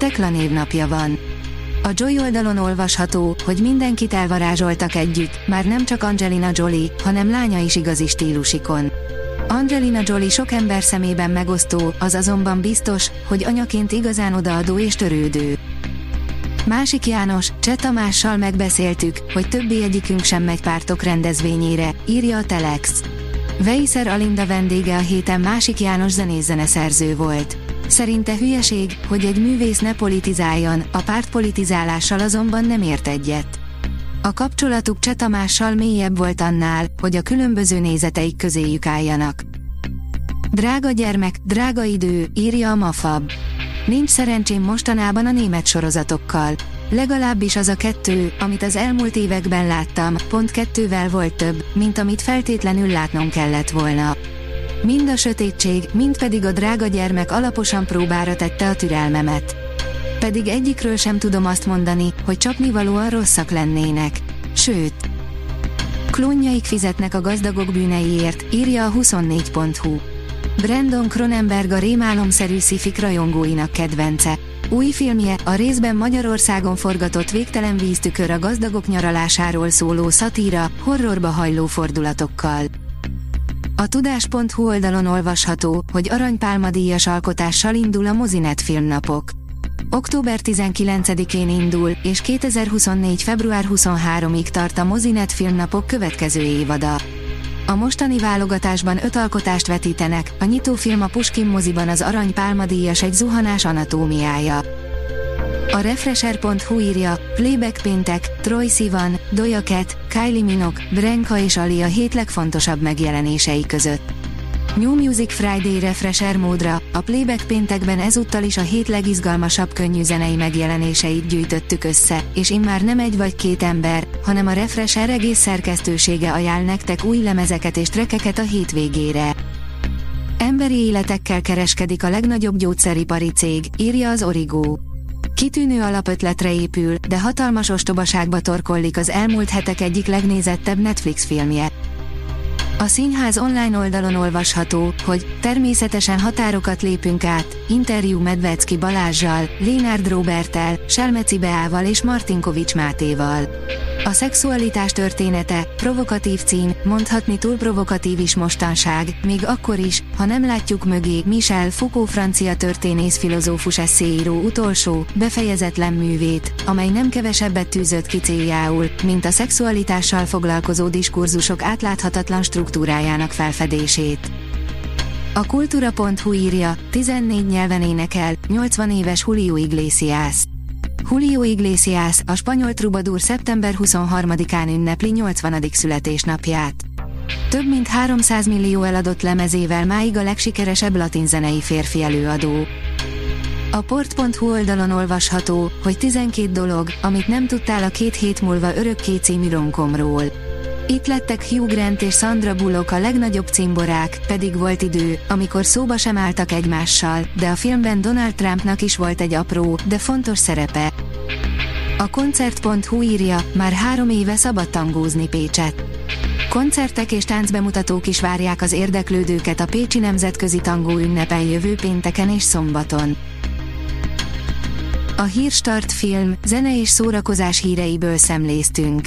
Tekla névnapja van. A Joy oldalon olvasható, hogy mindenkit elvarázsoltak együtt, már nem csak Angelina Jolie, hanem lánya is igazi stílusikon. Angelina Jolie sok ember szemében megosztó, az azonban biztos, hogy anyaként igazán odaadó és törődő. Másik János, Cseh Tamással megbeszéltük, hogy többé egyikünk sem megy pártok rendezvényére, írja a Telex. Veiszer Alinda vendége a héten Másik János zenész-zeneszerző volt. Szerinte hülyeség, hogy egy művész ne politizáljon, a pártpolitizálással azonban nem ért egyet. A kapcsolatuk Cseh Tamással mélyebb volt annál, hogy a különböző nézeteik közéjük álljanak. Drága gyermek, drága idő, írja a Mafab. Nincs szerencsém mostanában a német sorozatokkal. Legalábbis az a kettő, amit az elmúlt években láttam, pont kettővel volt több, mint amit feltétlenül látnom kellett volna. Mind a sötétség, mind pedig a drága gyermek alaposan próbára tette a türelmemet. Pedig egyikről sem tudom azt mondani, hogy csapnivalóan rosszak lennének. Sőt, klónjaik fizetnek a gazdagok bűneiért, írja a 24.hu. Brandon Cronenberg a rémálomszerű szifik rajongóinak kedvence. Új filmje, a részben Magyarországon forgatott végtelen víztükör a gazdagok nyaralásáról szóló szatíra, horrorba hajló fordulatokkal. A tudás.hu oldalon olvasható, hogy aranypálma díjas alkotással indul a Mozinet filmnapok. Október 19-én indul, és 2024. február 23-ig tart a Mozinet filmnapok következő évada. A mostani válogatásban öt alkotást vetítenek, a nyitófilm a Puskin moziban az Arany Pálma díjas egy zuhanás anatómiája. A Refresher.hu írja, Playback péntek, Troy Sivan, Doja Cat, Kylie Minogue, Brenka és Ali a hét legfontosabb megjelenései között. New Music Friday Refresher módra, a Playback péntekben ezúttal is a hét legizgalmasabb könnyű zenei megjelenéseit gyűjtöttük össze, és immár nem egy vagy két ember, hanem a Refresher egész szerkesztősége ajánl nektek új lemezeket és trekeket a hétvégére. Emberi életekkel kereskedik a legnagyobb gyógyszeripari cég, írja az Origo. Kitűnő alapötletre épül, de hatalmas ostobaságba torkollik az elmúlt hetek egyik legnézettebb Netflix filmje. A színház online oldalon olvasható, hogy természetesen határokat lépünk át, interjú Medvecki Balázsjal, Lénárd Robertel, Selmeci Beával és Martinkovics Mátéval. A szexualitás története, provokatív cím, mondhatni túl provokatív is mostanság, még akkor is, ha nem látjuk mögé Michel Foucault francia történész filozófus eszéíró utolsó, befejezetlen művét, amely nem kevesebbet tűzött ki céljául, mint a szexualitással foglalkozó diskurzusok átláthatatlan struktúrájának felfedését. A kultúra.hu írja, 14 nyelven énekel, 80 éves Julio Iglesias. Julio Iglesias, a spanyol trubadur szeptember 23-án ünnepli 80. születésnapját. Több mint 300 millió eladott lemezével máig a legsikeresebb latinzenei férfi előadó. A port.hu oldalon olvasható, hogy 12 dolog, amit nem tudtál a két hét múlva örökké című romkomról. Itt lettek Hugh Grant és Sandra Bullock a legnagyobb cimborák, pedig volt idő, amikor szóba sem álltak egymással, de a filmben Donald Trumpnak is volt egy apró, de fontos szerepe. A koncert.hu írja, már három éve szabad tangózni Pécset. Koncertek és táncbemutatók is várják az érdeklődőket a Pécsi Nemzetközi Tangó ünnepen jövő pénteken és szombaton. A Hírstart film, zene és szórakozás híreiből szemléztünk.